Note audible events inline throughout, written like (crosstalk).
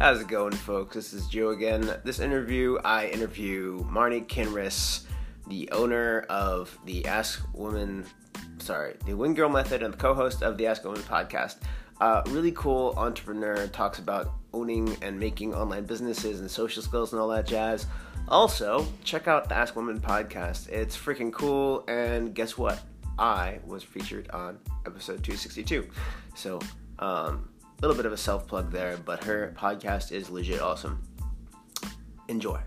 How's it going, folks? This is Joe again. This interview, I interview Marnie Kinrys, the owner of the Ask Woman, sorry, the Wing Girl Method, and the co-host of the Ask Woman podcast. Uh, really cool entrepreneur, talks about owning and making online businesses and social skills and all that jazz. Also, check out the Ask Woman podcast. It's freaking cool, and guess what? I was featured on episode 262. So, um, little bit of a self plug there, but her podcast is legit awesome. Enjoy.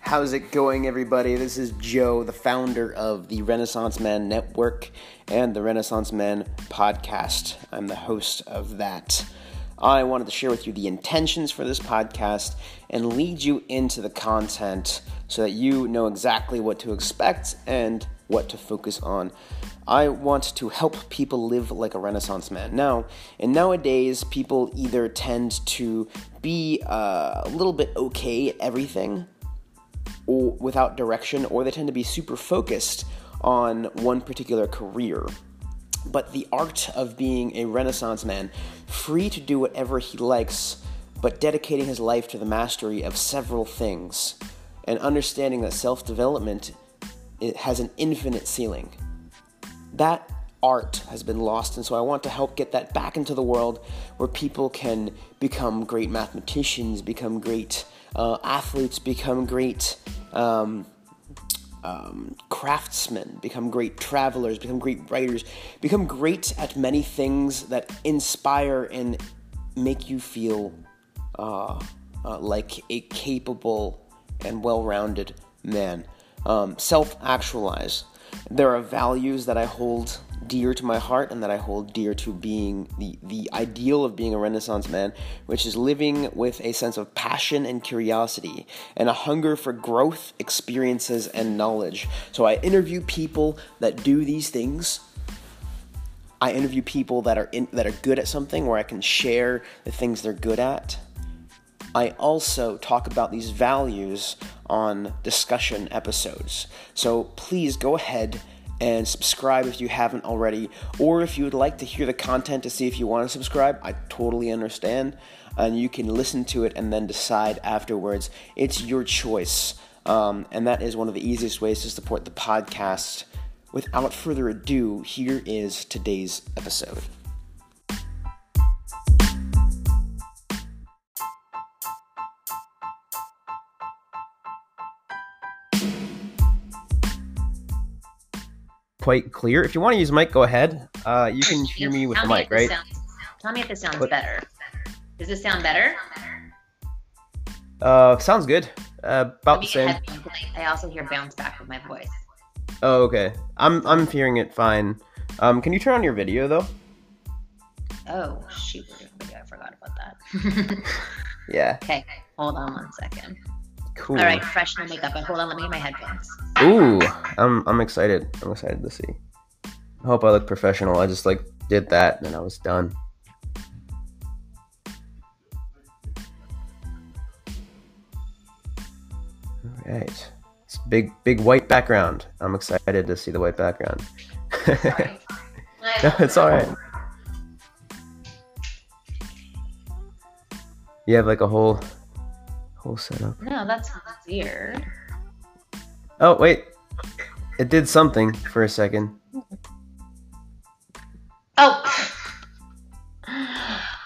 How's it going, everybody? This is Joe, the founder of the Renaissance Man Network and the Renaissance Man podcast. I'm the host of that. I wanted to share with you the intentions for this podcast and lead you into the content so that you know exactly what to expect and what to focus on. I want to help people live like a Renaissance man. Now, and nowadays, people either tend to be uh, a little bit okay at everything or without direction, or they tend to be super focused on one particular career. But the art of being a Renaissance man, free to do whatever he likes, but dedicating his life to the mastery of several things, and understanding that self development has an infinite ceiling. That art has been lost, and so I want to help get that back into the world where people can become great mathematicians, become great uh, athletes, become great um, um, craftsmen, become great travelers, become great writers, become great at many things that inspire and make you feel uh, uh, like a capable and well rounded man. Um, Self actualize. There are values that I hold dear to my heart and that I hold dear to being the, the ideal of being a Renaissance man, which is living with a sense of passion and curiosity and a hunger for growth, experiences, and knowledge. So I interview people that do these things. I interview people that are in, that are good at something where I can share the things they're good at. I also talk about these values on discussion episodes. So please go ahead and subscribe if you haven't already. Or if you would like to hear the content to see if you want to subscribe, I totally understand. And you can listen to it and then decide afterwards. It's your choice. Um, and that is one of the easiest ways to support the podcast. Without further ado, here is today's episode. Quite clear. If you want to use mic, go ahead. Uh, you can hear me with the mic, right? Sounds, tell me if this sounds better. Does this sound better? Uh, sounds good. Uh, about the same. I also hear bounce back with my voice. Oh, okay. I'm I'm hearing it fine. Um, can you turn on your video though? Oh shoot, I forgot about that. (laughs) (laughs) yeah. Okay, hold on one second. Cool. All right, professional makeup. But hold on, let me get my headphones. Ooh, I'm I'm excited. I'm excited to see. I hope I look professional. I just like did that and I was done. All right. It's big big white background. I'm excited to see the white background. no, (laughs) it's all right. You have like a whole whole setup. No, that's weird. Oh wait, it did something for a second. Oh.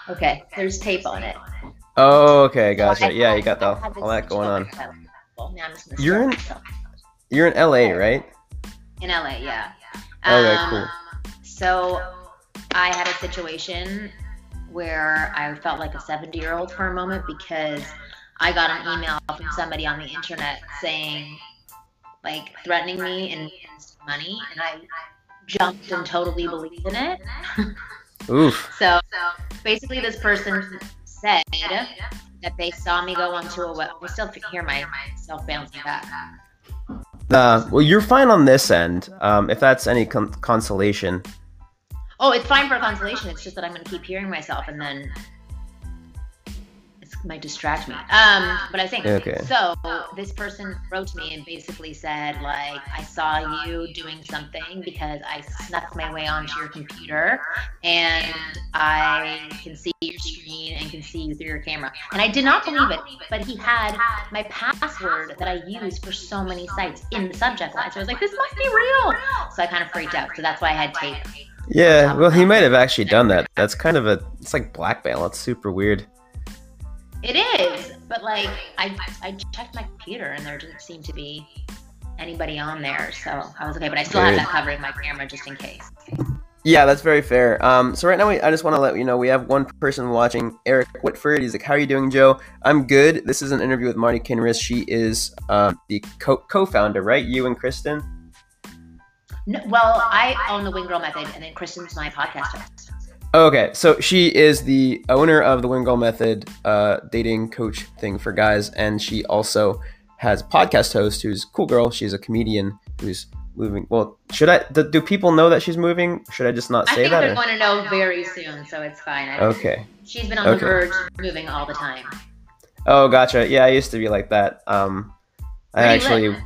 okay, there's tape on it. Oh, okay, gotcha. Yeah, you got the, all that going on. You're in, you're in LA, right? In LA, yeah. Okay, um, cool. So I had a situation where I felt like a 70 year old for a moment because I got an email from somebody on the internet saying, like, threatening me and money, and I jumped and totally believed in it. (laughs) Oof. So basically, this person said that they saw me go onto a web. I still hear myself bouncing back. Uh, well, you're fine on this end. Um, if that's any con- consolation. Oh, it's fine for consolation. It's just that I'm going to keep hearing myself, and then might distract me. Um, but I think Okay. so. This person wrote to me and basically said, like, I saw you doing something because I snuck my way onto your computer and I can see your screen and can see you through your camera. And I did not believe it, but he had my password that I use for so many sites in the subject line. So I was like, this must be real. So I kind of freaked out. So that's why I had tape. Yeah, well, he might have actually done that. That's kind of a, it's like blackmail. It's super weird. It is, but like I I checked my computer and there didn't seem to be anybody on there, so I was okay. But I still have that covering my camera just in case. Yeah, that's very fair. Um, so right now, we, I just want to let you know we have one person watching, Eric Whitford. He's like, "How are you doing, Joe? I'm good. This is an interview with Marnie Kinrys. She is uh, the co- co-founder, right? You and Kristen. No, well, I own the Wing Girl Method, and then Kristen's my podcast host. Okay, so she is the owner of the Wing Girl Method uh, dating coach thing for guys, and she also has a podcast host who's cool girl. She's a comedian who's moving. Well, should I? Do, do people know that she's moving? Should I just not say I say think that? they're going to know very soon, so it's fine. I, Okay. She's been on Okay. the verge moving all the time. Oh, gotcha. Yeah, I used to be like that. Um, I Where you actually, live?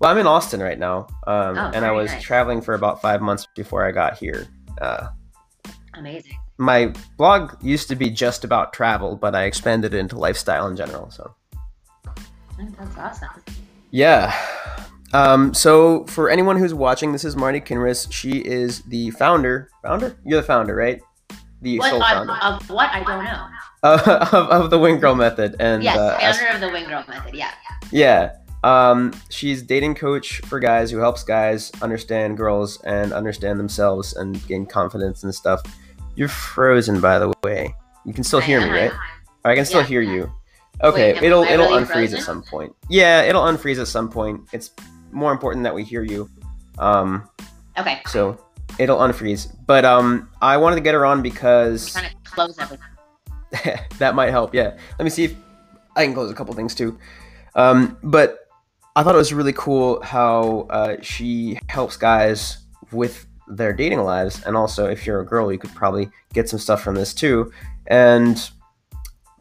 well, I'm in Austin right now, um, Oh, and I was nice. traveling for about five months before I got here. Uh, Amazing. my blog used to be just about travel, but I expanded it into lifestyle in general. So, Oh, That's awesome. yeah. Um, so for anyone who's watching, this is Marnie Kinrys. She is the founder. Founder? You're the founder, right? The What sole of, founder of what I don't know. (laughs) uh, of, of the Wing Girl Method, and yes, uh, as- founder of the Wing Girl Method. Yeah. Yeah. Um, she's dating coach for guys who helps guys understand girls and understand themselves and gain confidence and stuff. You're frozen, by the way. You can still I hear me, right? I can still Yeah. hear you. Okay, Wait, it'll it'll really unfreeze frozen? at some point. Yeah, it'll unfreeze at some point. It's more important that we hear you. Um, Okay. so it'll unfreeze. But um, I wanted to get her on because Trying to close everything. (laughs) that might help. Yeah. Let me see if I can close a couple things too. Um, but I thought it was really cool how uh, she helps guys with their dating lives, and also if you're a girl, you could probably get some stuff from this too. And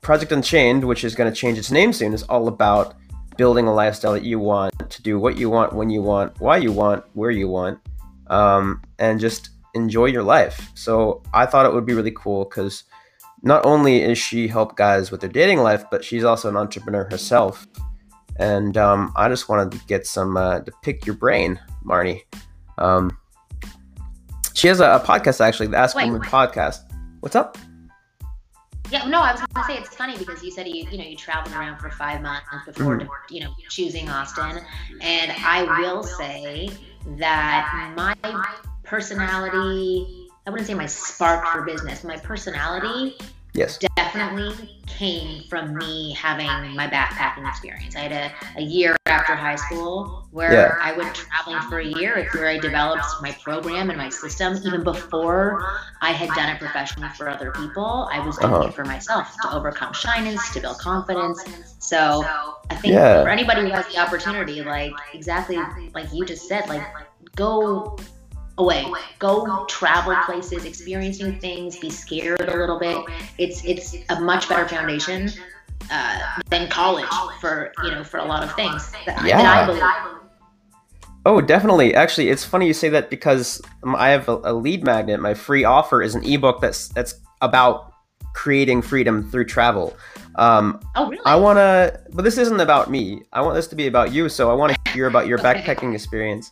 Project Unchained, which is going to change its name soon, is all about building a lifestyle that you want to do what you want, when you want, why you want, where you want, um, and just enjoy your life. So I thought it would be really cool because not only is she help guys with their dating life, but she's also an entrepreneur herself. And um, I just wanted to get some uh, to pick your brain, Marnie. Um, she has a, a podcast actually, the Ask Wait, Woman wait. podcast. What's up? Yeah, no, I was gonna say it's funny because you said you you know you traveled around for five months before Mhm. you know choosing Austin, and I will say that my personality I wouldn't say my spark for business, my personality Yes. definitely came from me having my backpacking experience. I had a, a year after high school where Yeah. I went traveling for a year. It's where I developed my program and my system. Even before I had done it professionally for other people, I was doing Uh-huh. it for myself to overcome shyness, to build confidence. So I think Yeah. for anybody who has the opportunity, like exactly like you just said, like go away go travel places experiencing things be scared a little bit it's it's a much better foundation uh, than college for you know for a lot of things that, that Yeah. I believe. Oh, definitely. Actually, it's funny you say that because I have a, a lead magnet. My free offer is an ebook that's that's about creating freedom through travel. Um, Oh really? I want to, but this isn't about me. I want this to be about you. So I want to hear about your (laughs) Okay. backpacking experience.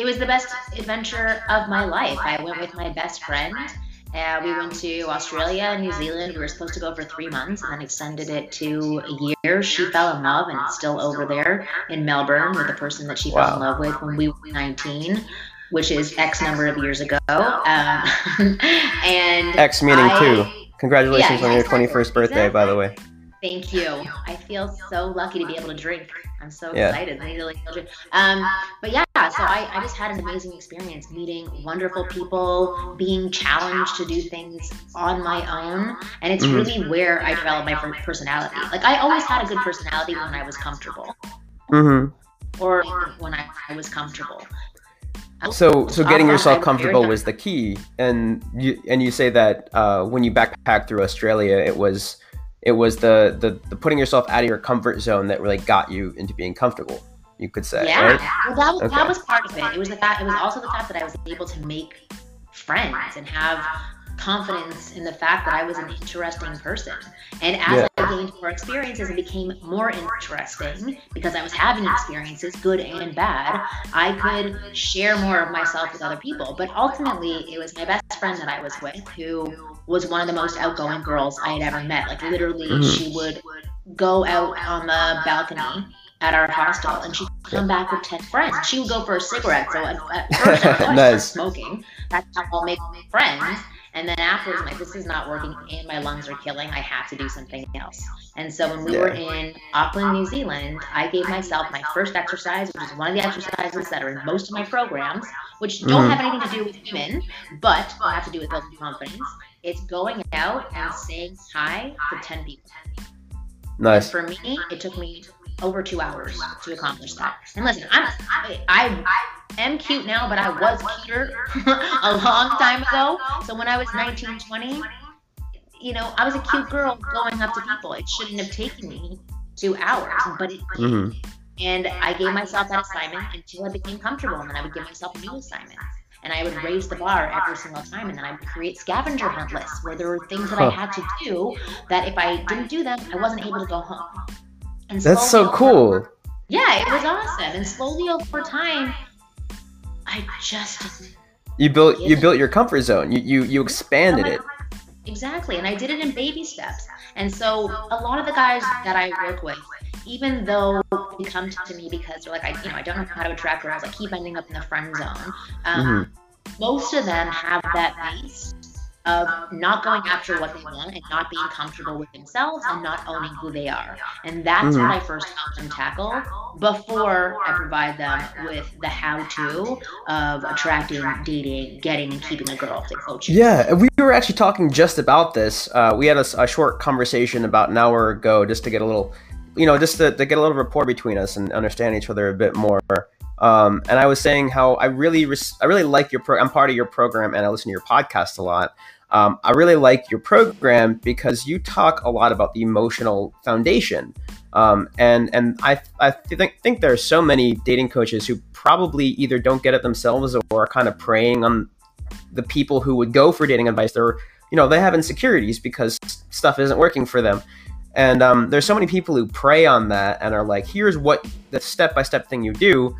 It was the best adventure of my life. I went with my best friend. Uh, we went to Australia and New Zealand. We were supposed to go for three months and then extended it to a year. She fell in love and is still over there in Melbourne with the person that she fell in love with when we were 19, which is X number of years ago. Um, (laughs) (laughs) and X meaning I- two. Congratulations Yeah, on your 21st birthday, by the way. Thank you. I feel so lucky to be able to drink. I'm so Yeah. excited. I need to like. Um, but yeah, so I, I just had an amazing experience meeting wonderful people, being challenged to do things on my own, and it's Mhm. really where I developed my personality. Like I always had a good personality when I was comfortable, Mm-hmm. or when I, I was comfortable. So, so getting Uh, yourself comfortable was the key, and you and you say that uh, when you backpacked through Australia, it was it was the, the the putting yourself out of your comfort zone that really got you into being comfortable. You could say. Yeah. Right? Well, that was, okay. that was part of it. It was the fact. It was also the fact that I was able to make friends and have confidence in the fact that I was an interesting person. And as yeah. I gained more experiences and became more interesting because I was having experiences, good and bad, I could share more of myself with other people. But ultimately, it was my best friend that I was with who was one of the most outgoing girls I had ever met. Like literally, mm-hmm. she would go out on the balcony at our hostel and she'd come back with 10 friends. She would go for a cigarette. So at, at (laughs) first, I was nice. smoking. That's how I'll make friends. And then afterwards, I'm like, this is not working and my lungs are killing. I have to do something else. And so when we yeah. were in Auckland, New Zealand, I gave myself my first exercise, which is one of the exercises that are in most of my programs, which don't mm. have anything to do with women, but have to do with building confidence. It's going out and saying hi to 10 people. Nice. And for me, it took me over two hours to accomplish that. And listen, I'm I, I am cute now, but I was cuter (laughs) a long time ago. So when I was 19, 20, you know, I was a cute girl going up to people. It shouldn't have taken me two hours, but it mm-hmm. And I gave myself that assignment until I became comfortable, and then I would give myself a new assignments. And I would raise the bar every single time, and then I would create scavenger hunt lists where there were things that huh. I had to do that if I didn't do them, I wasn't able to go home. And That's so over, cool. Yeah, it was awesome. And slowly over time, I just you built you built your comfort zone. You you you expanded it. Exactly, and I did it in baby steps. And so a lot of the guys that I work with, even though they come to me because they're like, I you know I don't know how to attract girls, I keep ending up in the friend zone. Um, mm-hmm. Most of them have that base of not going after what they want and not being comfortable with themselves and not owning who they are. And that's mm-hmm. what I first help them tackle before I provide them with the how to of attracting, dating, getting, and keeping a girl to coach. Yeah, we were actually talking just about this. Uh, we had a, a, short conversation about an hour ago just to get a little, you know, just to, to get a little rapport between us and understand each other a bit more. Um, and I was saying how I really, res- I really like your. I'm part of your program, and I listen to your podcast a lot. Um, I really like your program because you talk a lot about the emotional foundation. Um, and and I, I think, think there are so many dating coaches who probably either don't get it themselves or are kind of preying on the people who would go for dating advice. They're, you know, they have insecurities because stuff isn't working for them. And um, there's so many people who prey on that and are like, here's what the step by step thing you do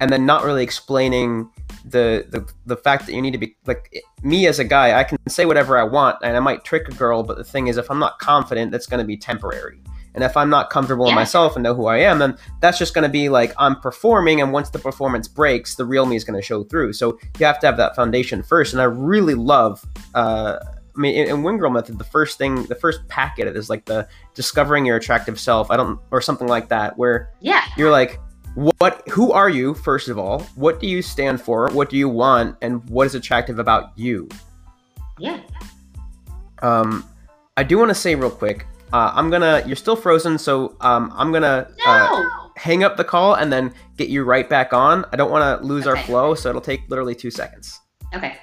and then not really explaining the, the the fact that you need to be like me as a guy i can say whatever i want and i might trick a girl but the thing is if i'm not confident that's going to be temporary and if i'm not comfortable yeah. in myself and know who i am then that's just going to be like i'm performing and once the performance breaks the real me is going to show through so you have to have that foundation first and i really love uh, I mean, in, in Method, the first thing, the first packet is like the discovering your attractive self. I don't, or something like that, where yeah, you're like, what who are you first of all? What do you stand for? What do you want? And what is attractive about you? Yeah. Um i do want to say real quick uh, i'm gonna you're still frozen so um i'm gonna uh, no! uh, hang up the call and then get you right back on. I don't want to lose okay. our flow so it'll take literally two seconds. Okay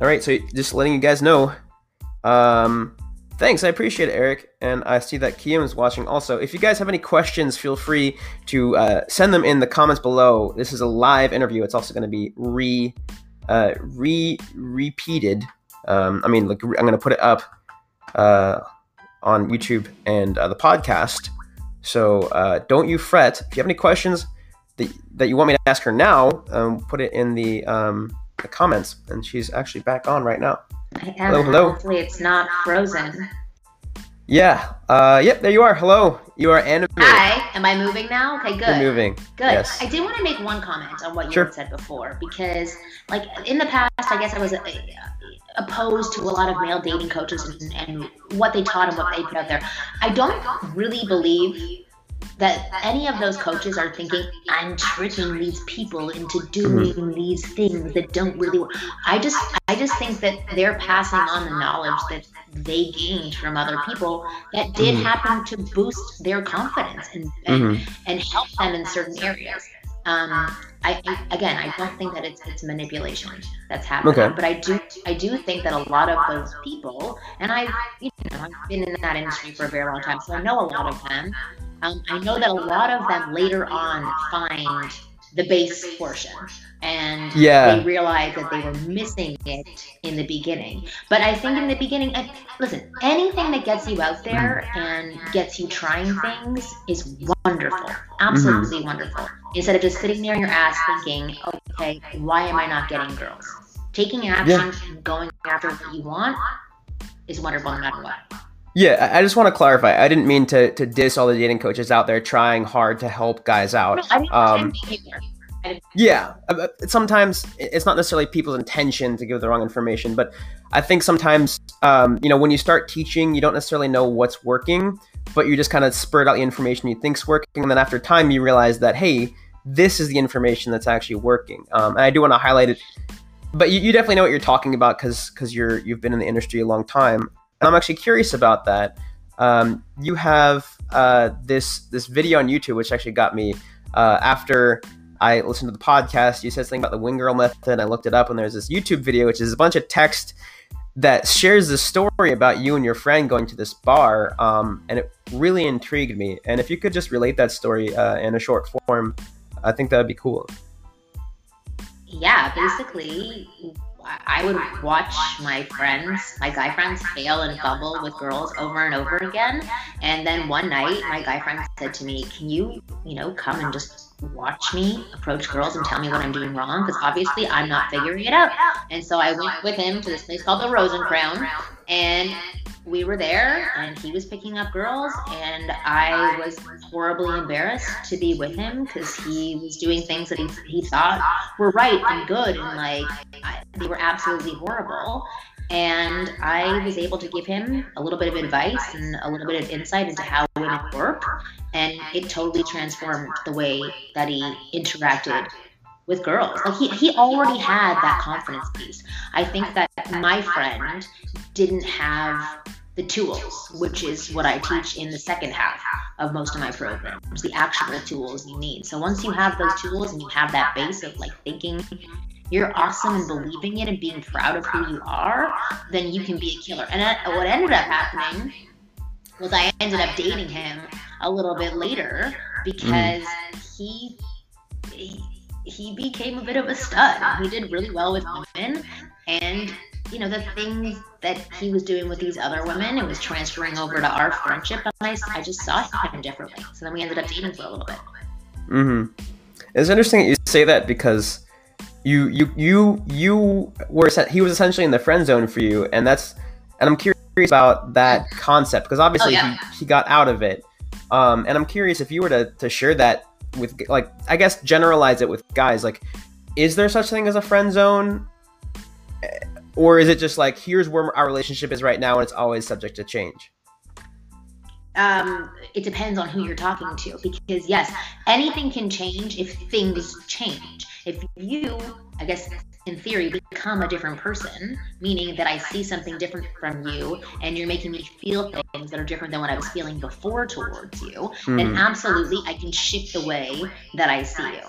all right so just letting you guys know um Thanks, I appreciate it, Eric. And I see that Kiam is watching also. If you guys have any questions, feel free to uh, send them in the comments below. This is a live interview. It's also going to be re, uh, re repeated. Um, I mean, like, I'm going to put it up uh, on YouTube and uh, the podcast. So uh, don't you fret. If you have any questions that, that you want me to ask her now, um, put it in the, um, the comments. And she's actually back on right now. I am. Hello, hello. Hopefully, it's not frozen. Yeah. Uh, yep. There you are. Hello. You are animated. Hi. Am I moving now? Okay. Good. You're moving. Good. Yes. I did want to make one comment on what you sure. had said before because, like, in the past, I guess I was uh, opposed to a lot of male dating coaches and, and what they taught and what they put out there. I don't really believe that any of those coaches are thinking i'm tricking these people into doing mm-hmm. these things that don't really work i just i just think that they're passing on the knowledge that they gained from other people that did mm-hmm. happen to boost their confidence and and, mm-hmm. and help them in certain areas um, I, I, again, I don't think that it's it's manipulation that's happening, Okay. but I do I do think that a lot of those people, and I've you know I've been in that industry for a very long time, so I know a lot of them. Um, I know that a lot of them later on find the base portion, and Yeah. they realized that they were missing it in the beginning. But I think in the beginning, and listen, anything that gets you out there and gets you trying things is wonderful, absolutely mm-hmm. wonderful. Instead of just sitting there in your ass thinking, okay, why am I not getting girls? Taking action and going after what you want is wonderful no matter what. Yeah, I just want to clarify. I didn't mean to to diss all the dating coaches out there trying hard to help guys out. No, I didn't Um, intend to either. Yeah, uh, uh, sometimes it's not necessarily people's intention to give the wrong information, but I think sometimes, um, you know, when you start teaching, you don't necessarily know what's working, but you just kind of spurt out the information you think's working, and then after time, you realize that hey, this is the information that's actually working. Um, and I do want to highlight it, but you, you definitely know what you're talking about because because you're you've been in the industry a long time, I'm actually curious about that. Um, you have uh, this this video on YouTube, which actually got me uh, after. I listened to the podcast. You said something about the wing girl method. I looked it up, and there's this YouTube video, which is a bunch of text that shares the story about you and your friend going to this bar, um, and it really intrigued me. And if you could just relate that story uh, in a short form, I think that would be cool. yeah, basically, I would watch my friends, my guy friends, fail and fumble with girls over and over again. And then one night, my guy friend said to me, "Can you, you know, come and just watch me approach girls and tell me what I'm doing wrong? Because obviously, I'm not figuring it out." And so I went with him to this place called the and Crown and we were there and he was picking up girls and i was horribly embarrassed to be with him because he was doing things that he, he thought were right and good and like I, they were absolutely horrible and i was able to give him a little bit of advice and a little bit of insight into how women work. And it totally transformed the way that he interacted with girls. Like he, he already had that confidence piece. I think that my friend didn't have the tools, which is what I teach in the second half of most of my programs, the actual tools you need. So once you have those tools and you have that base of like thinking you're awesome and believing it and being proud of who you are, then you can be a killer. And that- what ended up happening was I ended up dating him a little bit later because he, he he became a bit of a stud. He did really well with women and you know the things that he was doing with these other women it was transferring over to our friendship and I, I just saw him differently so then we ended up dating for a little bit Mm-hmm. It's interesting that you say that because you you you you were he was essentially in the friend zone for you, and that's and I'm curious about that concept because obviously Oh, yeah. he, he got out of it, um, and I'm curious if you were to to share that with like I guess generalize it with guys like is there such thing as a friend zone? Eh, or is it just like here's where our relationship is right now and it's always subject to change um, it depends on who you're talking to because yes anything can change if things change. If you i guess in theory become a different person meaning that i see something different from you and you're making me feel things that are different than what i was feeling before towards you then Mhm. absolutely I can shift the way that I see you.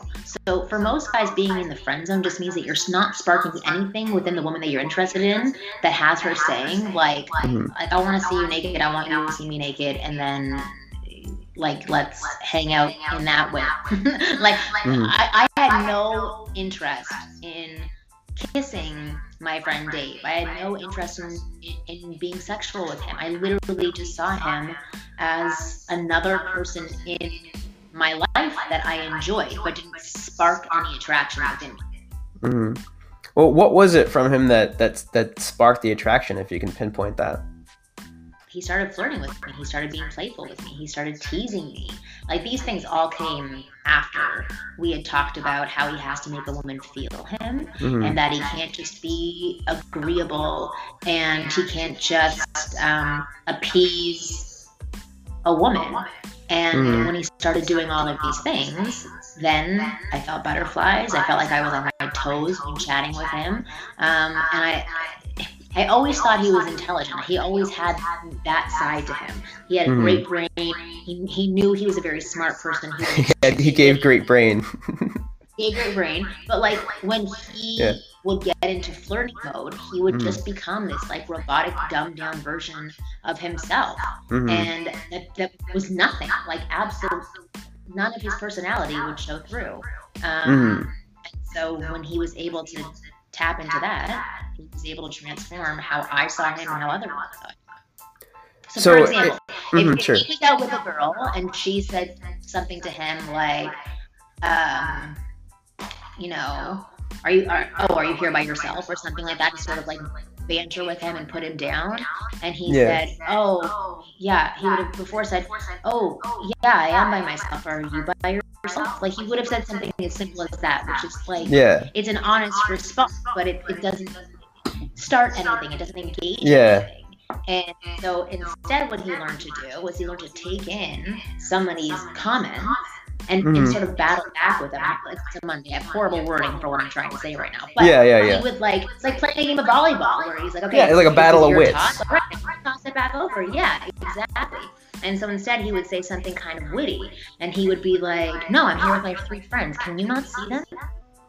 So for most guys, being in the friend zone just means that you're not sparking anything within the woman that you're interested in that has her saying like, like I want to see you naked, I want you to see me naked, and then like let's hang out in that way. (laughs) like Mhm. I, I had no interest in kissing my friend Dave. I had no interest in, in, in being sexual with him. I literally just saw him as another person in my life that I enjoyed, but didn't spark any attraction within me. hmm Well, what was it from him that that that sparked the attraction? If you can pinpoint that. He started flirting with me. He started being playful with me. He started teasing me. Like these things all came after we had talked about how he has to make a woman feel him Mhm. and that he can't just be agreeable and he can't just um, appease a woman. And Mhm. when he started doing all of these things, then I felt butterflies. I felt like I was on my toes when chatting with him. Um, and I, I always thought he was intelligent. He always had that side to him. He had a great brain. He, he knew he was a very smart person. He was (laughs) he gave great brain. (laughs) he had great brain, but like when he Yeah. would get into flirting mode, he would Mhm. just become this like robotic, dumbed down version of himself, Mhm. and that, that was nothing. Like absolutely none of his personality would show through. Um, and so when he was able to tap into that, he was able to transform how I saw him and how other women saw him. So, So, for it- example, Mhm, if, sure. if he was out with a girl and she said something to him like, um, you know, are you are, oh are you here by yourself or something like that to sort of like banter with him and put him down and he Yeah. said oh yeah he would have before said oh yeah i am by myself are you by yourself like he would have said something as simple as that which is like Yeah. it's an honest response but it, it doesn't start anything it doesn't engage Yeah. anything and so instead what he learned to do was he learned to take in somebody's comments and, and Mhm. sort of battle back with them. It's a Monday. I have horrible wording for what I'm trying to say right now. But Yeah, yeah, yeah. he would like it's like playing a game of volleyball where he's like, okay, Yeah, it's like a battle of wits. Toss. Right, toss it back over. Yeah, exactly. And so instead he would say something kind of witty, and he would be like, "No, I'm here with my three friends. Can you not see them?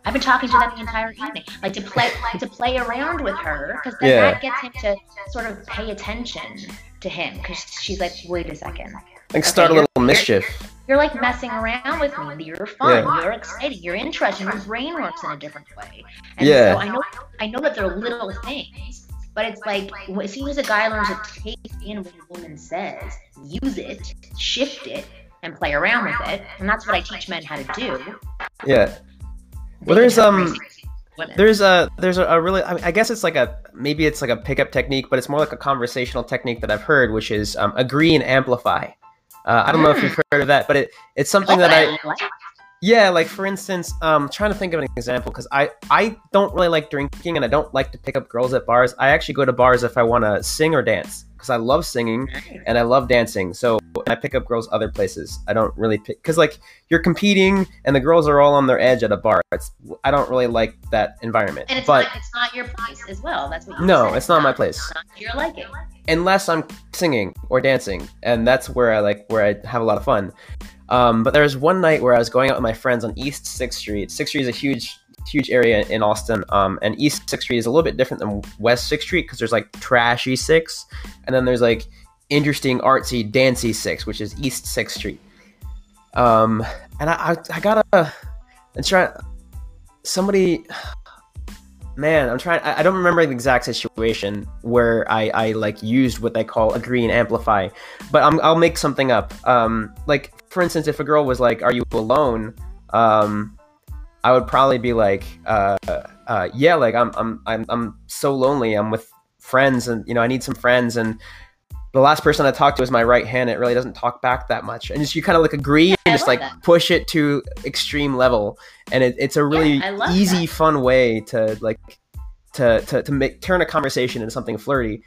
I've been talking to them the entire evening." Like to play to play around with her, because then Yeah. that gets him to sort of pay attention to him. Because she's like, "Wait a second. Like start a you're- little mischief. You're like messing around with me. You're fun. Yeah. You're exciting. You're interesting. Your brain works in a different way. And Yeah. so I know I know that they're little things, but it's like as soon as a guy learns to take in what a woman says, use it, shift it, and play around with it, and that's what I teach men how to do. Yeah. Well, there's, um. There's a there's a, a really I, mean, I guess it's like a maybe it's like a pickup technique, but it's more like a conversational technique that I've heard, which is um, agree and amplify. Uh, I don't know if you've heard of that, but it it's something that I like. Yeah like for instance um trying to think of an example because I I don't really like drinking and I don't like to pick up girls at bars. I actually go to bars if I want to sing or dance because I love singing and I love dancing. So I pick up girls other places. I don't really pick because like you're competing and the girls are all on their edge at a bar. It's I don't really like that environment. And it's but not it's not your place as well. That's what you No, it's not my place. It's not your liking. unless I'm singing or dancing, and that's where I like where I have a lot of fun. Um, but there was one night where I was going out with my friends on East Sixth Street. Sixth Street is a huge, huge area in Austin, um, and East Sixth Street is a little bit different than West Sixth Street because there's like trashy Six, and then there's like interesting, artsy, dancey Six, which is East Sixth Street. Um, and I, I, I gotta, I'm trying. Somebody, man, I'm trying. I, I don't remember the exact situation where I, I like used what they call agree and amplify, but I'm, I'll make something up. Um, like for instance, if a girl was like, "Are you alone?" Um, I would probably be like, uh, uh, "Yeah, like I'm, I'm, I'm, I'm so lonely. I'm with friends, and you know, I need some friends." And the last person I talked to was my right hand. It really doesn't talk back that much, and just you kind of like agree I and just like that. push it to extreme level, and it, it's a really love easy, that. fun way to like to to to make turn a conversation into something flirty.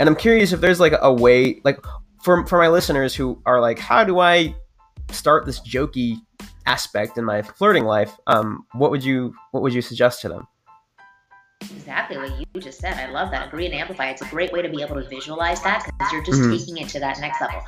And I'm curious if there's like a way, like for for my listeners who are like, how do I start this jokey aspect in my flirting life? Um, what would you what would you suggest to them? Exactly what you just said. I love that. Agree and amplify. It's a great way to be able to visualize that because you're just Mhm. taking it to that next level.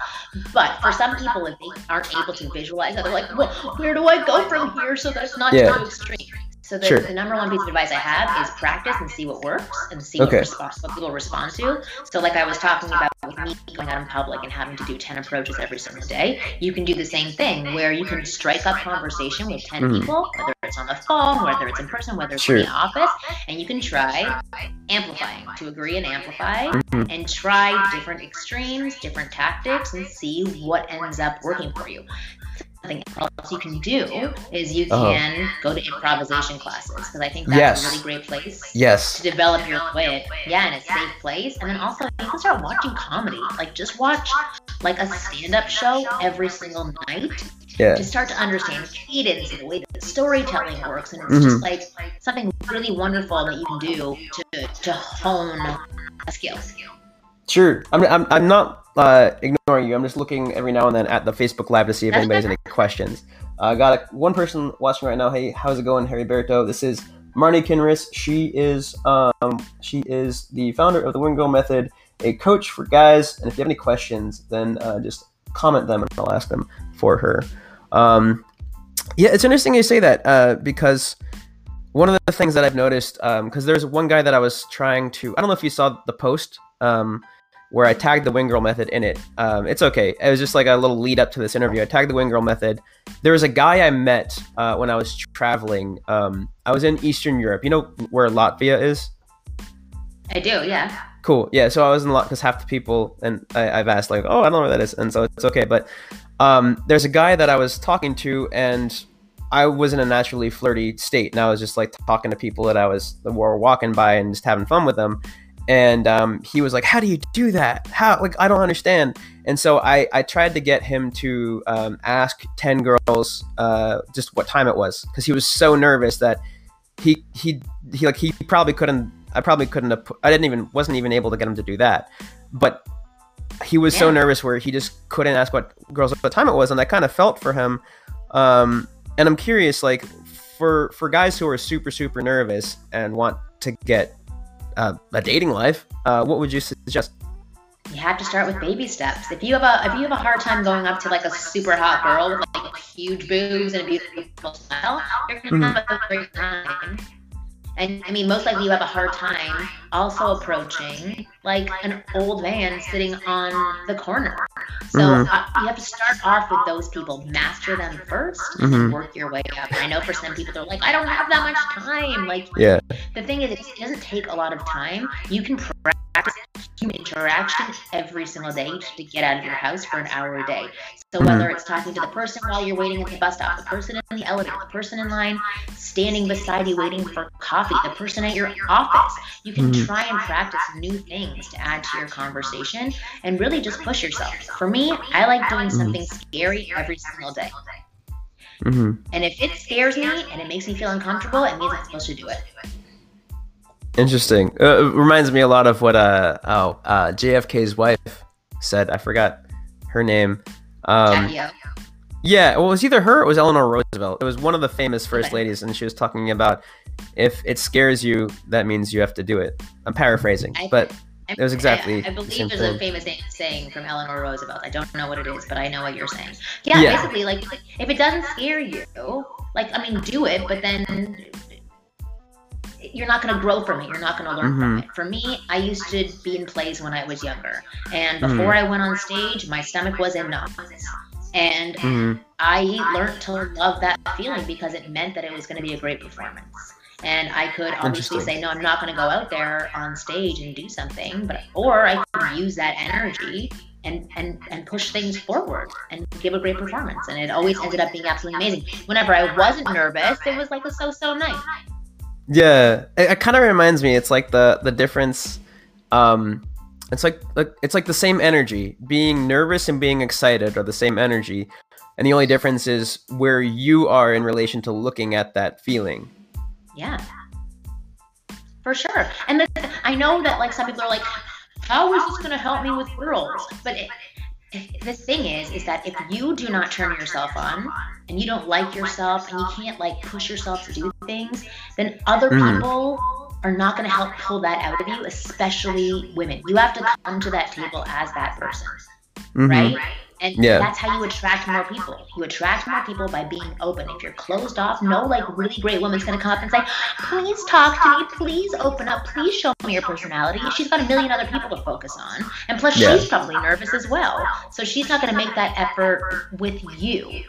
But for some people, if they aren't able to visualize that, they're like, well, where do I go from here so that's not Yeah. too extreme? So the, Sure. the number one piece of advice I have is practice and see what works and see Okay. what, response, what people respond to. So like I was talking about with me going out in public and having to do 10 approaches every single day, you can do the same thing where you can strike up conversation with 10 Mhm. people, whether it's on the phone, whether it's in person, whether it's Sure. in the office, and you can try amplifying to agree and amplify Mhm. and try different extremes, different tactics, and see what ends up working for you. Something else you can do is you Uh-huh. can go to improvisation classes because I think that's Yes. a really great place Yes. to develop your wit. Yeah, in a safe place. And then also you can start watching comedy. Like just watch like a stand-up show every single night Yeah. to start to understand cadence and the way that storytelling works. And it's Mhm. just like something really wonderful that you can do to, to hone a skill. Sure. I'm, I'm, I'm not uh, ignoring you. I'm just looking every now and then at the Facebook Live to see if anybody has (laughs) any questions. I uh, got a, one person watching right now. Hey, how's it going, Harry Berto? This is Marnie Kinrys. She is um, she is the founder of the Wing Girl Method, a coach for guys. And if you have any questions, then uh, just comment them and I'll ask them for her. Um, Yeah, it's interesting you say that uh, because one of the things that I've noticed, um because um, there's one guy that I was trying to, I don't know if you saw the post um, where I tagged the wing girl method in it. Um, it's okay. It was just like a little lead up to this interview. I tagged the wing girl method. There was a guy I met uh, when I was traveling. Um, I was in Eastern Europe. You know where Latvia is? I do, yeah. Cool. Yeah. So I was in Latvia because half the people, and I, have asked like, oh, I don't know where that is, and so it's okay. But um, there's a guy that I was talking to, and I was in a naturally flirty state, and I was just like talking to people that I was that were walking by and just having fun with them. And um, he was like, "How do you do that? How? Like, I don't understand." And so I, I tried to get him to um, ask ten girls uh, just what time it was because he was so nervous that he he he like he probably couldn't. I probably couldn't have. I didn't even wasn't even able to get him to do that. But he was yeah. so nervous where he just couldn't ask what girls what time it was, and I kind of felt for him. Um, and I'm curious, like for for guys who are super super nervous and want to get uh, a dating life, uh, what would you suggest? You have to start with baby steps. If you have a if you have a hard time going up to like a super hot girl with like huge boobs and a beautiful smile, you're gonna mm-hmm. have a great time and I mean, most likely you have a hard time also approaching like an old man sitting on the corner. So mm-hmm. uh, you have to start off with those people, master them 1st mm-hmm. and work your way up. I know for some people, they're like, I don't have that much time. Like, yeah. The thing is, it doesn't take a lot of time. You can practice human interaction every single day to get out of your house for an hour a day. So mm-hmm. whether it's talking to the person while you're waiting at the bus stop, the person in the elevator, the person in line standing beside you waiting for coffee, the person at your office, you can mm-hmm. Try and practice new things to add to your conversation and really just push yourself. For me, I like doing mm-hmm. something scary every single day. Mm-hmm. And if it scares me and it makes me feel uncomfortable, it means I'm supposed to do it. Interesting. Uh, it reminds me a lot of what uh oh uh JFK's wife said. I forgot her name. Um, yeah, well, it was either her or it was Eleanor Roosevelt. It was one of the famous first okay. ladies, and she was talking about if it scares you, that means you have to do it. I'm paraphrasing, I, but I, it was exactly. I, I believe the there's thing. a famous saying from Eleanor Roosevelt. I don't know what it is, but I know what you're saying. Yeah, yeah. basically, like, like if it doesn't scare you, like I mean, do it, but then you're not going to grow from it. You're not going to learn mm-hmm. from it. For me, I used to be in plays when I was younger, and mm-hmm. before mm-hmm. I went on stage, my stomach was in knots, and mm-hmm. I learned to love that feeling because it meant that it was going to be a great performance. And I could obviously say, no, I'm not going to go out there on stage and do something, but or I could use that energy and and and push things forward and give a great performance. And it always ended up being absolutely amazing. Whenever I wasn't nervous, it was like a so-so night. Yeah, it, it kind of reminds me. It's like the the difference. Um, it's like like it's like the same energy. Being nervous and being excited are the same energy, and the only difference is where you are in relation to looking at that feeling. Yeah, for sure. And the, I know that like some people are like, "How is this going to help me with girls?" But it, the thing is is that if you do not turn yourself on and you don't like yourself and you can't like push yourself to do things then other mm. people are not going to help pull that out of you especially women you have to come to that table as that person mm-hmm. right and yeah. that's how you attract more people. You attract more people by being open. If you're closed off, no like really great woman's gonna come up and say, please talk to me, please open up, please show me your personality. She's got a million other people to focus on. And plus yeah. she's probably nervous as well. So she's not gonna make that effort with you.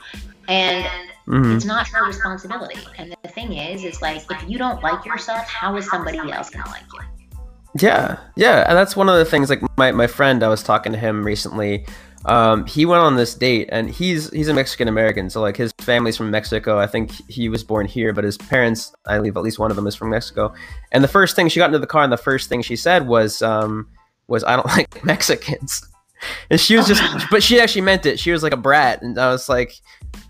And Mm-hmm. It's not her responsibility. And the thing is, is like if you don't like yourself, how is somebody else gonna like you? Yeah, yeah, and that's one of the things. Like my my friend, I was talking to him recently um, he went on this date, and he's he's a Mexican American, so like his family's from Mexico. I think he was born here, but his parents, I believe, at least one of them is from Mexico. And the first thing she got into the car, and the first thing she said was, um, "Was I don't (laughs) like Mexicans." And she was just, (laughs) but she actually meant it. She was like a brat, and I was like,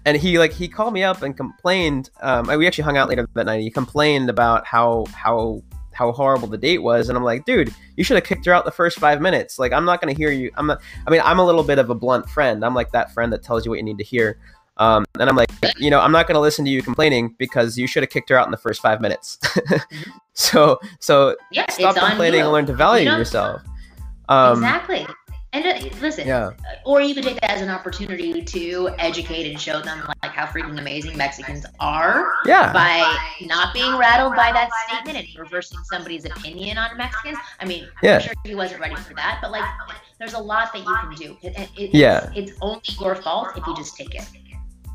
and he like he called me up and complained. Um, we actually hung out later that night. He complained about how how how horrible the date was. And i'm like dude you should have kicked her out the first five minutes. Like i'm not going to hear you. I'm not i mean i'm a little bit of a blunt friend. I'm like that friend that tells you what you need to hear. Um, and i'm like you know i'm not going to listen to you complaining because you should have kicked her out in the first five minutes. (laughs) Mm-hmm. so so yeah, stop complaining and learn to value you yourself. Um, exactly And uh, listen, Yeah. or you could take that as an opportunity to educate and show them like how freaking amazing Mexicans are Yeah. by not being rattled by that statement and reversing somebody's opinion on Mexicans. I mean, Yeah. I'm sure he wasn't ready for that, but like, there's a lot that you can do. It, it, it's, Yeah. it's only your fault if you just take it.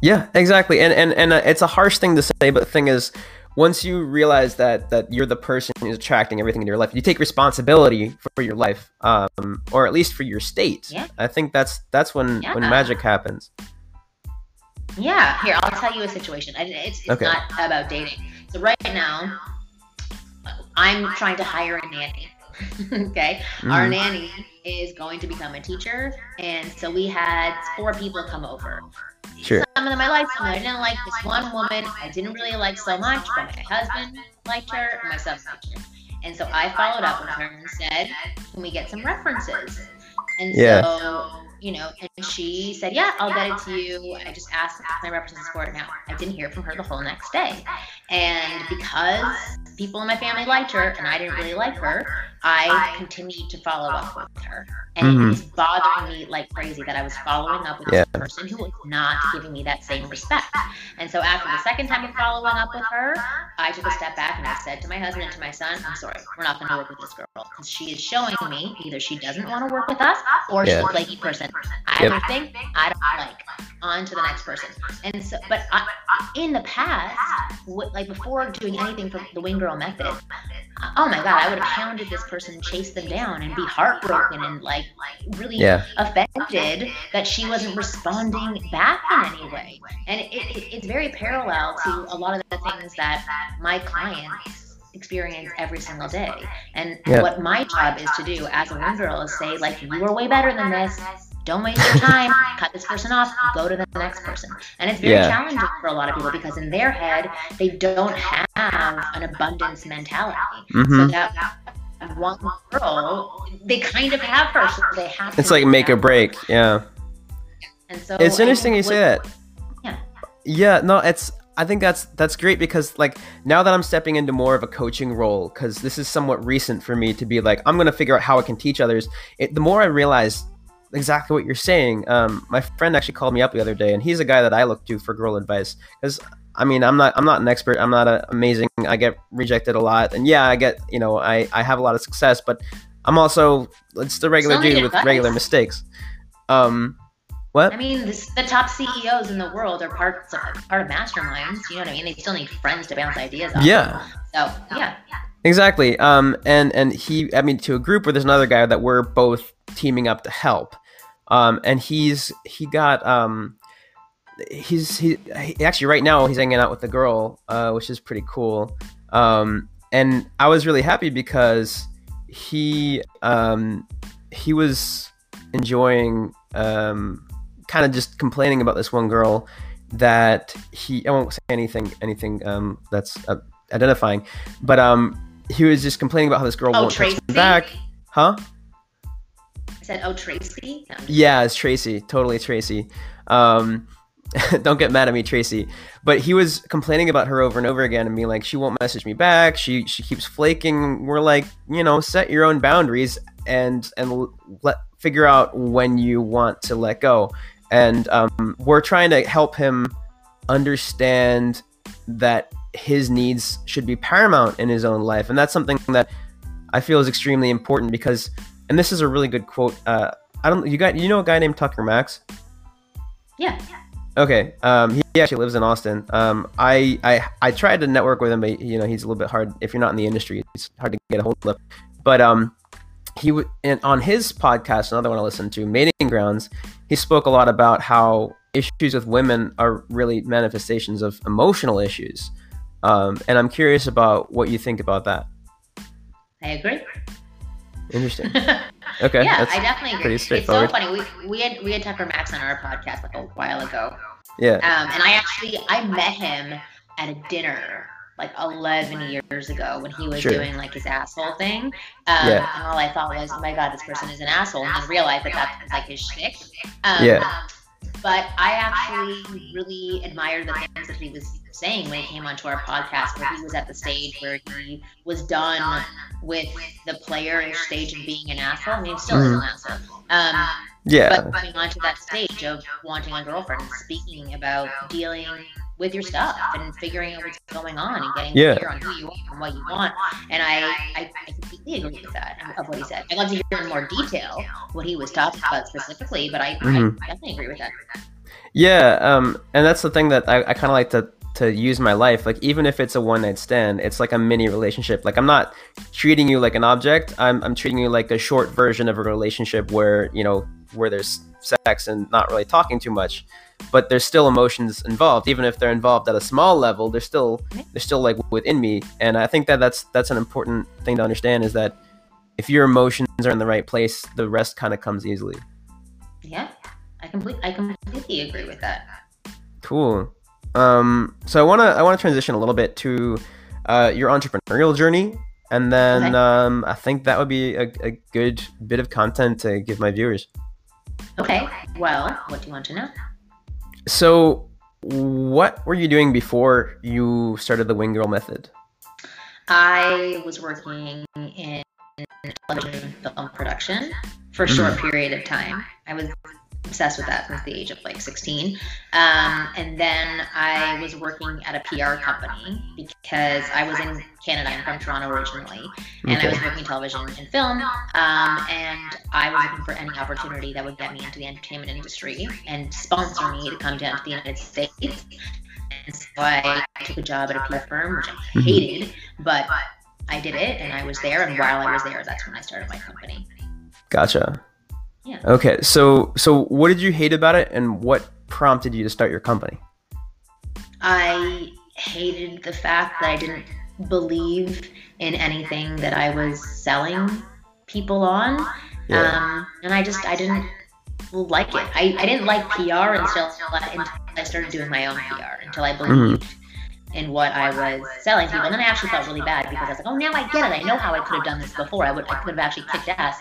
Yeah, exactly. And and and uh, it's a harsh thing to say, but the thing is, once you realize that that you're the person who's attracting everything in your life, you take responsibility for your life, um, or at least for your state. Yeah. I think that's that's when when magic happens. Yeah, here I'll tell you a situation. I, it's it's Okay. not about dating. So right now, I'm trying to hire a nanny. (laughs) okay, our Mhm. nanny is going to become a teacher, and so we had four people come over. Sure. Some of them I liked, some I didn't like. This one woman I didn't really like so much, but my husband liked her, and my son liked her. And so I followed up with her and said, "Can we get some references?" And Yeah. so, you know, and she said, "Yeah, I'll get it to you." I just asked my references for it now. I didn't hear from her the whole next day, and because people in my family liked her and I didn't really like her, I continued to follow up with her. And Mhm. it was bothering me like crazy that I was following up with Yeah. this person who was not giving me that same respect. And so after the second time of following up with her, I took a step back and I said to my husband and to my son, I'm sorry, we're not going to work with this girl because she is showing me either she doesn't want to work with us or she's a flaky person. I Yep. either think I don't like. On to the next person. And so, but I, in the past, like before doing anything for the Wing Girl method, oh my God, I would have hounded this person, chased them down, and be heartbroken and like really Yeah. offended that she wasn't responding back in any way. And it, it, it's very parallel to a lot of the things that my clients experience every single day. And Yeah. what my job is to do as a wing girl is say, like, you are way better than this. Don't waste your time. Cut this person off. Go to the next person. And it's very Yeah. challenging for a lot of people because in their head, they don't have an abundance mentality. So hmm that one girl, they kind of have her, so they have It's like make or that. break. Yeah. And so It's interesting you say that. Yeah. Yeah, no, it's I think that's that's great because like now that I'm stepping into more of a coaching role cuz this is somewhat recent for me to be like I'm going to figure out how I can teach others. It, the more I realize exactly what you're saying. Um my friend actually called me up the other day and he's a guy that I look to for girl advice cuz I mean, I'm not I'm not an expert. I'm not a, amazing. I get rejected a lot. And yeah, I get, you know, I I have a lot of success, but I'm also it's the regular dude with advice. regular mistakes. Um what? I mean, this, the top CEOs in the world are parts part of masterminds. You know what I mean? They still need friends to bounce ideas off. Yeah. So yeah, Exactly. Um, and and he, I mean, to a group where there's another guy that we're both teaming up to help. Um, and he's he got um, he's he, he actually right now he's hanging out with the girl, uh, which is pretty cool. Um, and I was really happy because he um, he was enjoying um, kind of just complaining about this one girl that he I won't say anything anything um, that's uh, identifying, but um, he was just complaining about how this girl Oh, won't text him back, huh? Said, "Oh, Tracy." No, Yeah, it's Tracy, totally Tracy. Um, (laughs) don't get mad at me, Tracy. But he was complaining about her over and over again and being like, she won't message me back. She she keeps flaking. We're like, you know, set your own boundaries and and let figure out when you want to let go. And um, we're trying to help him understand that his needs should be paramount in his own life, and that's something that I feel is extremely important because. And this is a really good quote. Uh, I don't. You got. You know a guy named Tucker Max. Yeah. Okay. Um, he actually lives in Austin. Um, I, I I tried to network with him, but you know he's a little bit hard. If you're not in the industry, it's hard to get a hold of. But um, he would and on his podcast, another one I listened to, Mating Grounds. He spoke a lot about how issues with women are really manifestations of emotional issues. Um, and I'm curious about what you think about that. I agree. Interesting. (laughs) Okay. yeah, I definitely agree. It's so funny. We, we had we had Tucker Max on our podcast like a while ago, yeah. um, and I actually I met him at a dinner like 11 years ago when he was Sure. doing like his asshole thing. Um, Yeah. And all I thought was, oh my god, this person is an asshole, and then realized that that's like his shtick. Um, Yeah. But I actually really admired the things that he was saying when he came onto our podcast, where he was at the stage where he was done with the player stage of being an asshole. I mean, he still mm-hmm. an asshole. Um, yeah. But coming onto that stage of wanting a girlfriend and speaking about dealing with your stuff and figuring out what's going on and getting yeah. clear on who you are and what you want. And I, I, I completely agree with that of what he said. I'd love to hear in more detail what he was talking about specifically, but I, mm-hmm. I definitely agree with that. Yeah, um, and that's the thing that I, I kind of like to to use my life. Like even if it's a one night stand, it's like a mini relationship. Like I'm not treating you like an object. I'm I'm treating you like a short version of a relationship where you know where there's sex and not really talking too much but there's still emotions involved even if they're involved at a small level they're still they're still like within me and i think that that's that's an important thing to understand is that if your emotions are in the right place the rest kind of comes easily yeah i completely i completely agree with that cool um so i want to i want to transition a little bit to uh, your entrepreneurial journey and then okay. um, i think that would be a, a good bit of content to give my viewers Okay. Well, what do you want to know? So, what were you doing before you started the Wing Girl method? I was working in television film production for a short mm. period of time. I was obsessed with that since the age of like 16. Um, and then I was working at a PR company because I was in Canada. I'm from Toronto originally, and okay. I was working television and film. Um, and I was looking for any opportunity that would get me into the entertainment industry and sponsor me to come down to the United States. And so I took a job at a PR firm, which I mm-hmm. hated, mm-hmm. but I did it, and I was there. And while I was there, that's when I started my company. Gotcha. Yeah. Okay, so so what did you hate about it, and what prompted you to start your company? I hated the fact that I didn't believe in anything that I was selling people on, yeah. um, and I just I didn't like it. I, I didn't like PR until, until I started doing my own PR until I mm-hmm. believed. Mm-hmm in what I was selling people. And then I actually felt really bad because I was like, oh, now I get it. I know how I could have done this before. I would, I could have actually kicked ass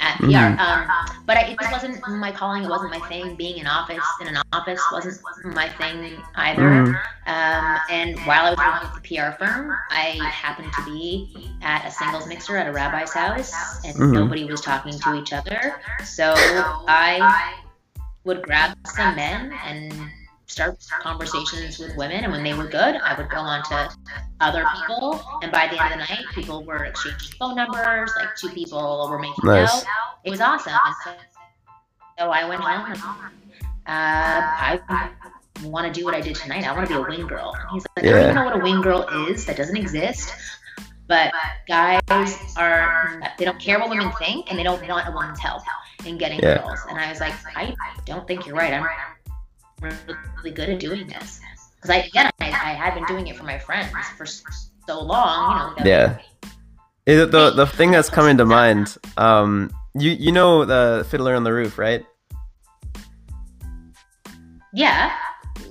at PR. Mm-hmm. Um, but I, it just wasn't my calling. It wasn't my thing. Being in office in an office wasn't my thing either. Mm-hmm. Um, and while I was working at the PR firm, I happened to be at a singles mixer at a rabbi's house, and mm-hmm. nobody was talking to each other. So I would grab some men and start conversations with women. And when they were good, I would go on to other people. And by the end of the night, people were exchanging phone numbers. Like two people were making nice. out. It was awesome. And so, so I went home and uh, I want to do what I did tonight. I want to be a wing girl. And he's like, yeah. I don't even know what a wing girl is. That doesn't exist. But guys are, they don't care what women think and they don't want a woman's help in getting yeah. girls. And I was like, I don't think you're right. I'm really good at doing this because I again I, I had been doing it for my friends for so long, you know. Yeah. It, the the thing that's coming to mind, um, you you know the Fiddler on the Roof, right? Yeah.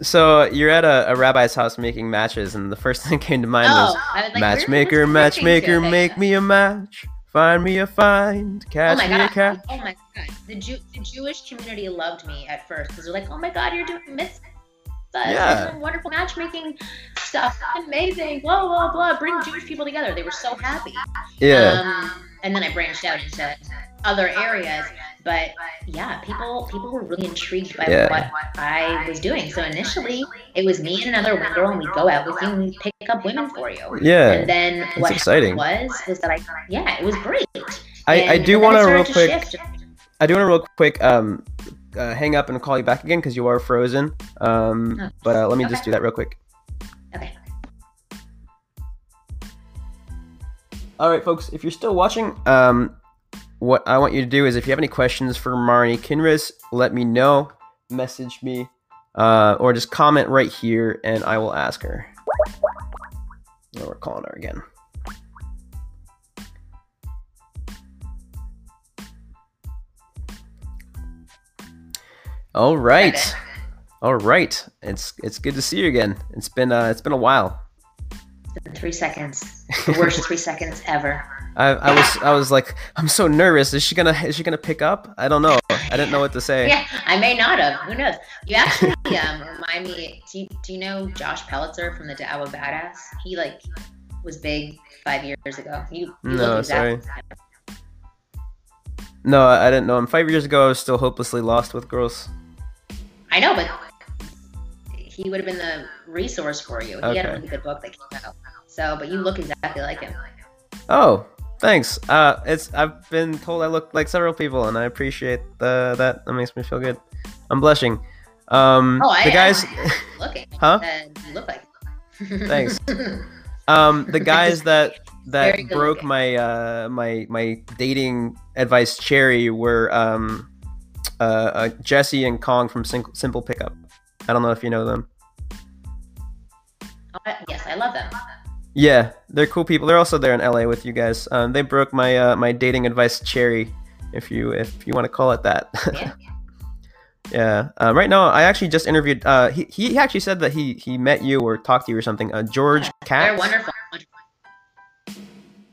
So you're at a, a, rabbi's house making matches, and the first (laughs) thing that came to mind oh, was, was like, matchmaker, matchmaker, make me a match. Find me a find, catch oh me God. a catch. Oh my God. The, Jew- the Jewish community loved me at first because they're like, oh my God, you're doing myths. Yeah. Wonderful matchmaking stuff. Amazing. Blah, blah, blah. Bring Jewish people together. They were so happy. Yeah. Um, and then I branched out into other areas. But yeah, people people were really intrigued by yeah. what I was doing. So initially, it was me and another wing girl, and we'd go out with you and we'd pick up women for you. Yeah. And then what exciting. was was that I yeah, it was great. I, I do want to real quick. Shift. I do want to real quick um, uh, hang up and call you back again because you are frozen. Um, oh. But uh, let me okay. just do that real quick. Okay. All right, folks. If you're still watching, um, what I want you to do is if you have any questions for Marnie Kinrys, let me know. Message me uh, or just comment right here and I will ask her. Oh, we're calling her again. All right. All right. It's it's good to see you again. It's been uh, it's been a while. It's been three seconds. The worst (laughs) three seconds ever. I, I was I was like I'm so nervous. Is she gonna is she gonna pick up? I don't know. I didn't know what to say. yeah, I may not have. Who knows? You actually (laughs) um, remind me. Do you, do you know Josh Pellicer from the of Badass? He like was big five years ago. You, you No, look exactly sorry. No, I didn't know him. Five years ago, I was still hopelessly lost with girls. I know, but he would have been the resource for you. He had a really good book that came out. So, but you look exactly like him. Oh, thanks. Uh, it's I've been told I look like several people, and I appreciate the, that. That makes me feel good. I'm blushing. Um, Oh, I the guys, looking. (laughs) Huh? You look like. Thanks. (laughs) um, the guys (laughs) that that broke looking. my uh my my dating advice cherry were um uh, uh Jesse and Kong from Sim- Simple Pickup. I don't know if you know them. Oh, yes, I love them. Yeah, they're cool people. They're also there in LA with you guys. Um, they broke my uh, my dating advice cherry, if you if you want to call it that. (laughs) Yeah. yeah. Uh, right now, I actually just interviewed. Uh, he he actually said that he he met you or talked to you or something. Uh, George They're Katz. wonderful.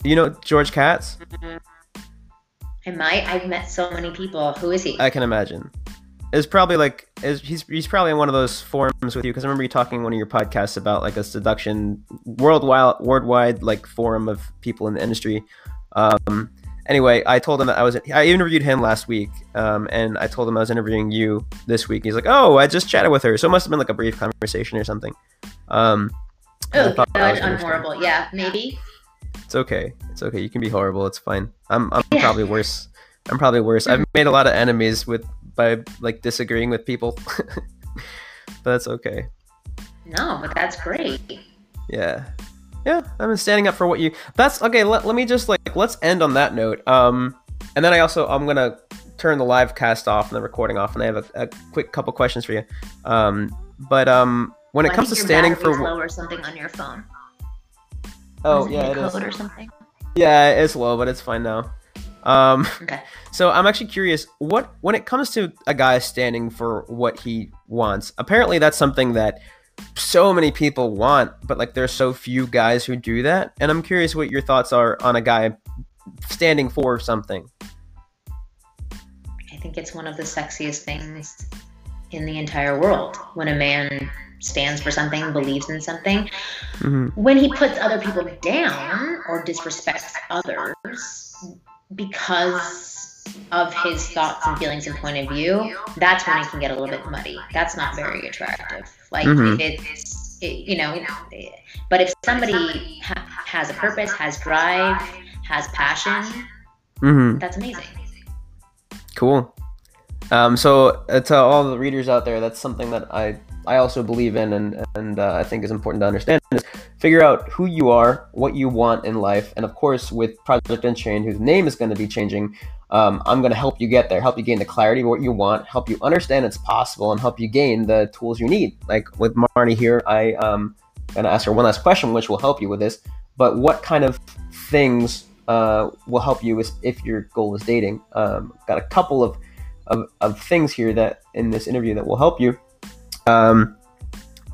You know George Katz? I might. I've met so many people. Who is he? I can imagine. It's probably like is he's he's probably in one of those forums with you because I remember you talking in one of your podcasts about like a seduction worldwide worldwide like forum of people in the industry. Um, anyway, I told him that I was I interviewed him last week, um, and I told him I was interviewing you this week. He's like, "Oh, I just chatted with her, so it must have been like a brief conversation or something." Um, oh, thought that God, I'm horrible. Yeah, maybe. It's okay. It's okay. You can be horrible. It's fine. I'm I'm (laughs) Yeah. probably worse. I'm probably worse. I've (laughs) made a lot of enemies with by like disagreeing with people. (laughs) but that's okay. No, but that's great. Yeah. Yeah, I'm standing up for what you That's okay, let, let me just like let's end on that note. Um and then I also I'm going to turn the live cast off and the recording off and I have a, a quick couple questions for you. Um but um when it I comes to standing for low or something on your phone. Oh, it yeah, it is. code or something. Yeah, it's low, but it's fine now. Um Okay. (laughs) So I'm actually curious what when it comes to a guy standing for what he wants. Apparently that's something that so many people want, but like there's so few guys who do that. And I'm curious what your thoughts are on a guy standing for something. I think it's one of the sexiest things in the entire world when a man stands for something, believes in something. hmm When he puts other people down or disrespects others because of his thoughts and feelings and point of view, that's when it can get a little bit muddy. That's not very attractive. Like Mhm. if it's, it, you know, but if somebody ha- has a purpose, has drive, has passion, hmm that's amazing. Cool. Um, so uh, to all the readers out there, that's something that I I also believe in, and and uh, I think is important to understand is figure out who you are, what you want in life, and of course with Project Unchained, whose name is going to be changing. Um, I'm going to help you get there, help you gain the clarity of what you want, help you understand it's possible, and help you gain the tools you need. Like with Marnie here, I um gonna ask her one last question, which will help you with this. But what kind of things uh, will help you if your goal is dating? Um, got a couple of, of of things here that in this interview that will help you. Um,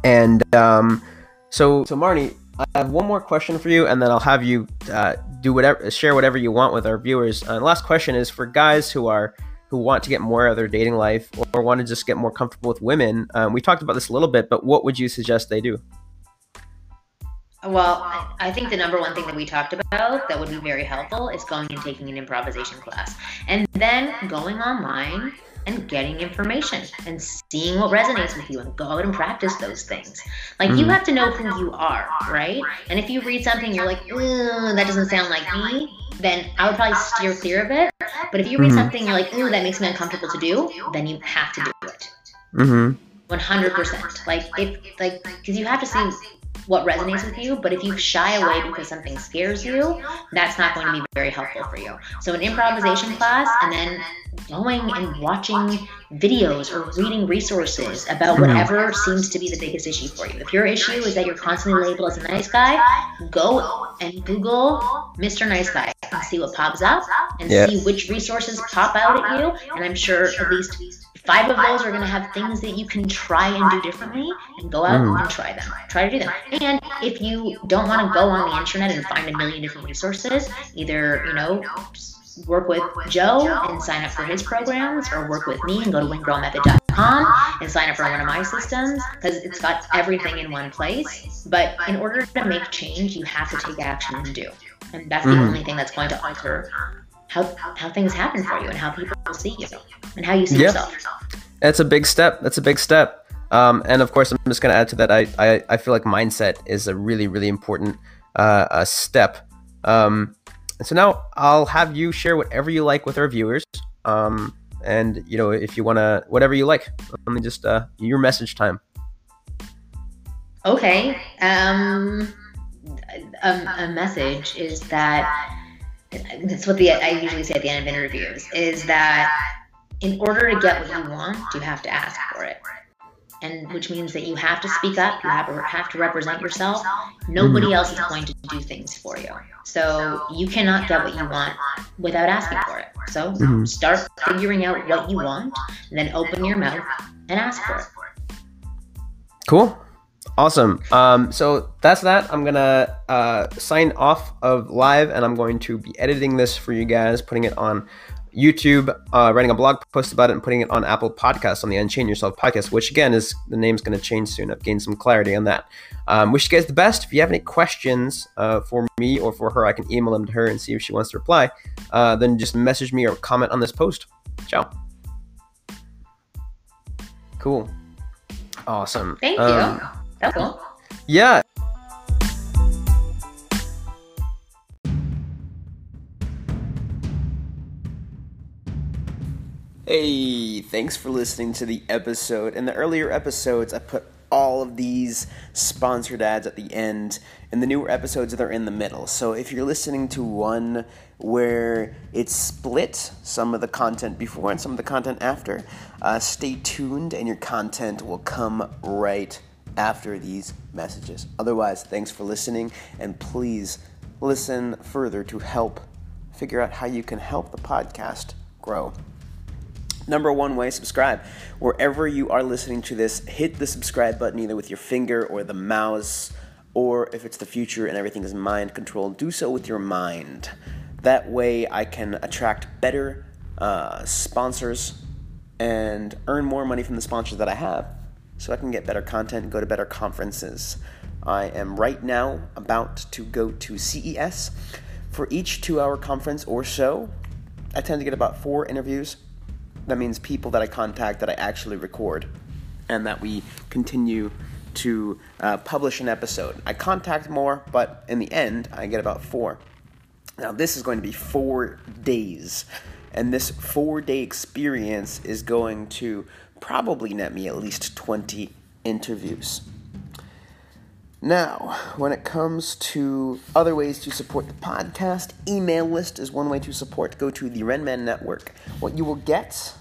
and um, so so Marnie, I have one more question for you, and then I'll have you uh, do whatever, share whatever you want with our viewers. Uh, last question is for guys who are who want to get more out of their dating life or, want to just get more comfortable with women. Um, we talked about this a little bit, but what would you suggest they do? Well, I think the number one thing that we talked about that would be very helpful is going and taking an improvisation class. And then going online and getting information and seeing what resonates with you and go out and practice those things. Like you Mhm. have to know who you are, right? And if you read something you're like, "Ooh, that doesn't sound like me, then I would probably steer clear of it. But if you read Mhm. something you're like, ooh, that makes me uncomfortable to do, then you have to do it. Mm-hmm. 100%. Like if like because you have to see what resonates with you, but if you shy away because something scares you, that's not going to be very helpful for you. So an improvisation class and then going and watching videos or reading resources about Mhm. whatever seems to be the biggest issue for you. If your issue is that you're constantly labeled as a nice guy, go and Google Mr. Nice Guy and see what pops up and Yeah. see which resources pop out at you. And I'm sure at least five of those are going to have things that you can try and do differently and go out mm. and try them. Try to do them. And if you don't want to go on the internet and find a million different resources, either, you know, work with Joe and sign up for his programs, or work with me and go to winggirlmethod.com and sign up for one of my systems because it's got everything in one place. But in order to make change, you have to take action and do. And that's the mm. only thing that's going to alter how, how things happen for you and how people see you and how you see yourself. That's a big step. That's a big step. Um, and of course, I'm just going to add to that. I, I, I feel like mindset is a really, really important uh, a step. Um, and so now I'll have you share whatever you like with our viewers. Um, and you know, if you want to, whatever you like, let me just uh, your message time. Okay. Um, a, a message is that that's what the I usually say at the end of interviews is that in order to get what you want, you have to ask for it and which means that you have to speak up, you have to, have to represent yourself. Nobody mm. else is going to do things for you. So you cannot get what you want without asking for it. So mm. start figuring out what you want, and then open your mouth and ask for it. Cool. Awesome. Um, so that's that. I'm gonna uh, sign off of live, and I'm going to be editing this for you guys, putting it on YouTube, uh, writing a blog post about it and putting it on Apple Podcasts on the Unchain Yourself podcast, which again is the name's going to change soon. I've gained some clarity on that. Um, wish you guys the best. If you have any questions uh, for me or for her, I can email them to her and see if she wants to reply. Uh, then just message me or comment on this post. Ciao. Cool. Awesome. Thank um, you. That's cool. Yeah, Hey, thanks for listening to the episode. In the earlier episodes, I put all of these sponsored ads at the end. In the newer episodes, they're in the middle. So if you're listening to one where it's split, some of the content before and some of the content after, uh, stay tuned and your content will come right after these messages. Otherwise, thanks for listening and please listen further to help figure out how you can help the podcast grow. Number one way, subscribe. Wherever you are listening to this, hit the subscribe button either with your finger or the mouse, or if it's the future and everything is mind controlled, do so with your mind. That way, I can attract better uh, sponsors and earn more money from the sponsors that I have so I can get better content and go to better conferences. I am right now about to go to CES. For each two hour conference or so, I tend to get about four interviews that means people that I contact that I actually record and that we continue to uh, publish an episode. I contact more, but in the end, I get about four. Now, this is going to be four days, and this four day experience is going to probably net me at least 20 interviews. Now, when it comes to other ways to support the podcast, email list is one way to support. Go to the Renman Network. What you will get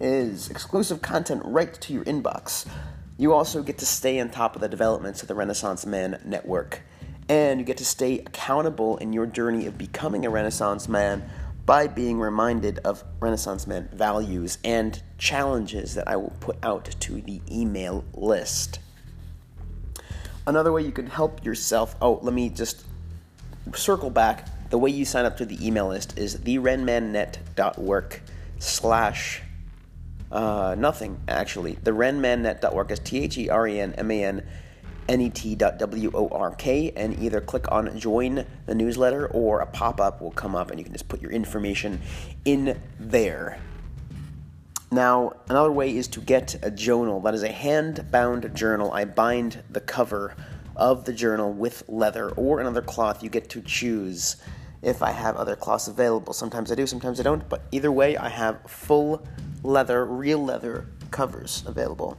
is exclusive content right to your inbox. You also get to stay on top of the developments of the Renaissance Man Network. And you get to stay accountable in your journey of becoming a Renaissance man by being reminded of Renaissance Man values and challenges that I will put out to the email list. Another way you can help yourself, oh, let me just circle back. The way you sign up to the email list is therenmannet.work slash uh, nothing, actually. The renmannet.work is T H E R E N M A N N E T dot W O R K, and either click on join the newsletter or a pop up will come up and you can just put your information in there. Now, another way is to get a journal. That is a hand bound journal. I bind the cover of the journal with leather or another cloth. You get to choose if I have other cloths available. Sometimes I do, sometimes I don't, but either way, I have full leather, real leather covers available.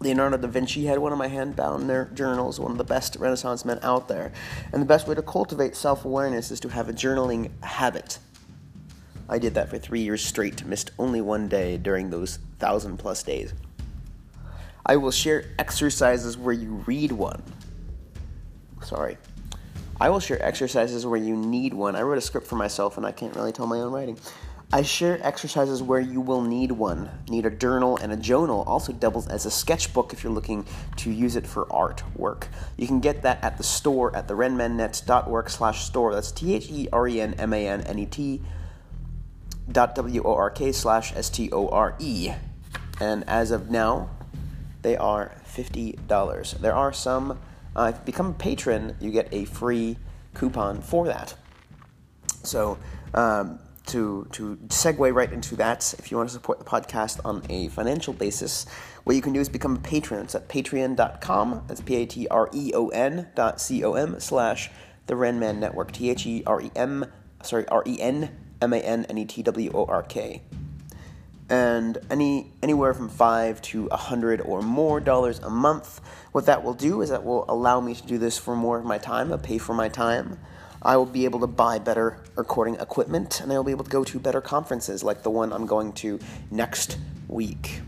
Leonardo da Vinci had one of my hand-bound journals, one of the best Renaissance men out there. And the best way to cultivate self-awareness is to have a journaling habit. I did that for three years straight, missed only one day during those thousand plus days. I will share exercises where you read one. Sorry. I will share exercises where you need one. I wrote a script for myself and I can't really tell my own writing. I share exercises where you will need one. Need a journal, and a journal also doubles as a sketchbook if you're looking to use it for artwork. You can get that at the store at therenmannet.org slash store. That's T-H-E-R-E-N-M-A-N-N-E-T dot W-O-R-K slash S-T-O-R-E. And as of now, they are $50. There are some, uh, if you become a patron, you get a free coupon for that. So, um, to, to segue right into that, if you want to support the podcast on a financial basis, what you can do is become a patron. It's at patreon.com. That's P A T R E O N dot C O M slash the Renman Network. T H E R E M, sorry, R E N M A N N E T W O R K. And any anywhere from five to a hundred or more dollars a month. What that will do is that will allow me to do this for more of my time, a pay for my time. I will be able to buy better recording equipment and I will be able to go to better conferences like the one I'm going to next week.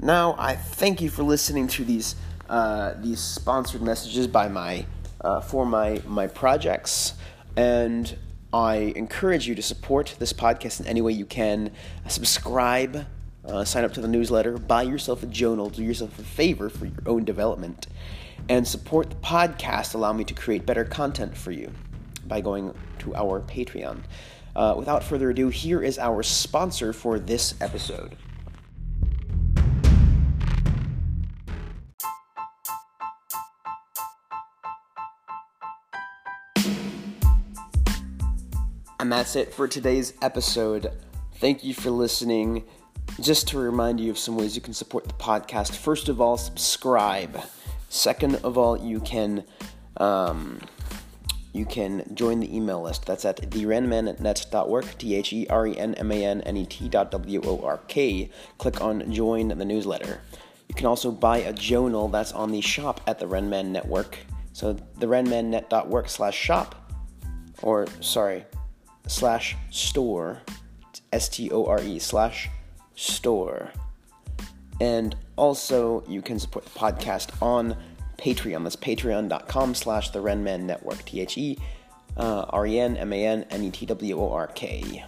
Now, I thank you for listening to these uh, these sponsored messages by my uh, for my my projects, and I encourage you to support this podcast in any way you can. Subscribe, uh, sign up to the newsletter, buy yourself a journal, do yourself a favor for your own development, and support the podcast. Allow me to create better content for you by going to our Patreon. Uh, without further ado, here is our sponsor for this episode. And that's it for today's episode. Thank you for listening. Just to remind you of some ways you can support the podcast. First of all, subscribe. Second of all, you can um, you can join the email list. That's at therenmannet.work, T H E R E N M A N N E T dot W O R K. Click on Join the newsletter. You can also buy a journal that's on the shop at the Renman Network. So therenmannet.work slash shop, or sorry, slash store, S T O R E slash store. And also, you can support the podcast on Patreon. That's patreon.com slash the Renman Network. T H E R E N M A N N E T W O R K.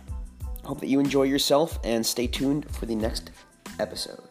Hope that you enjoy yourself and stay tuned for the next episode.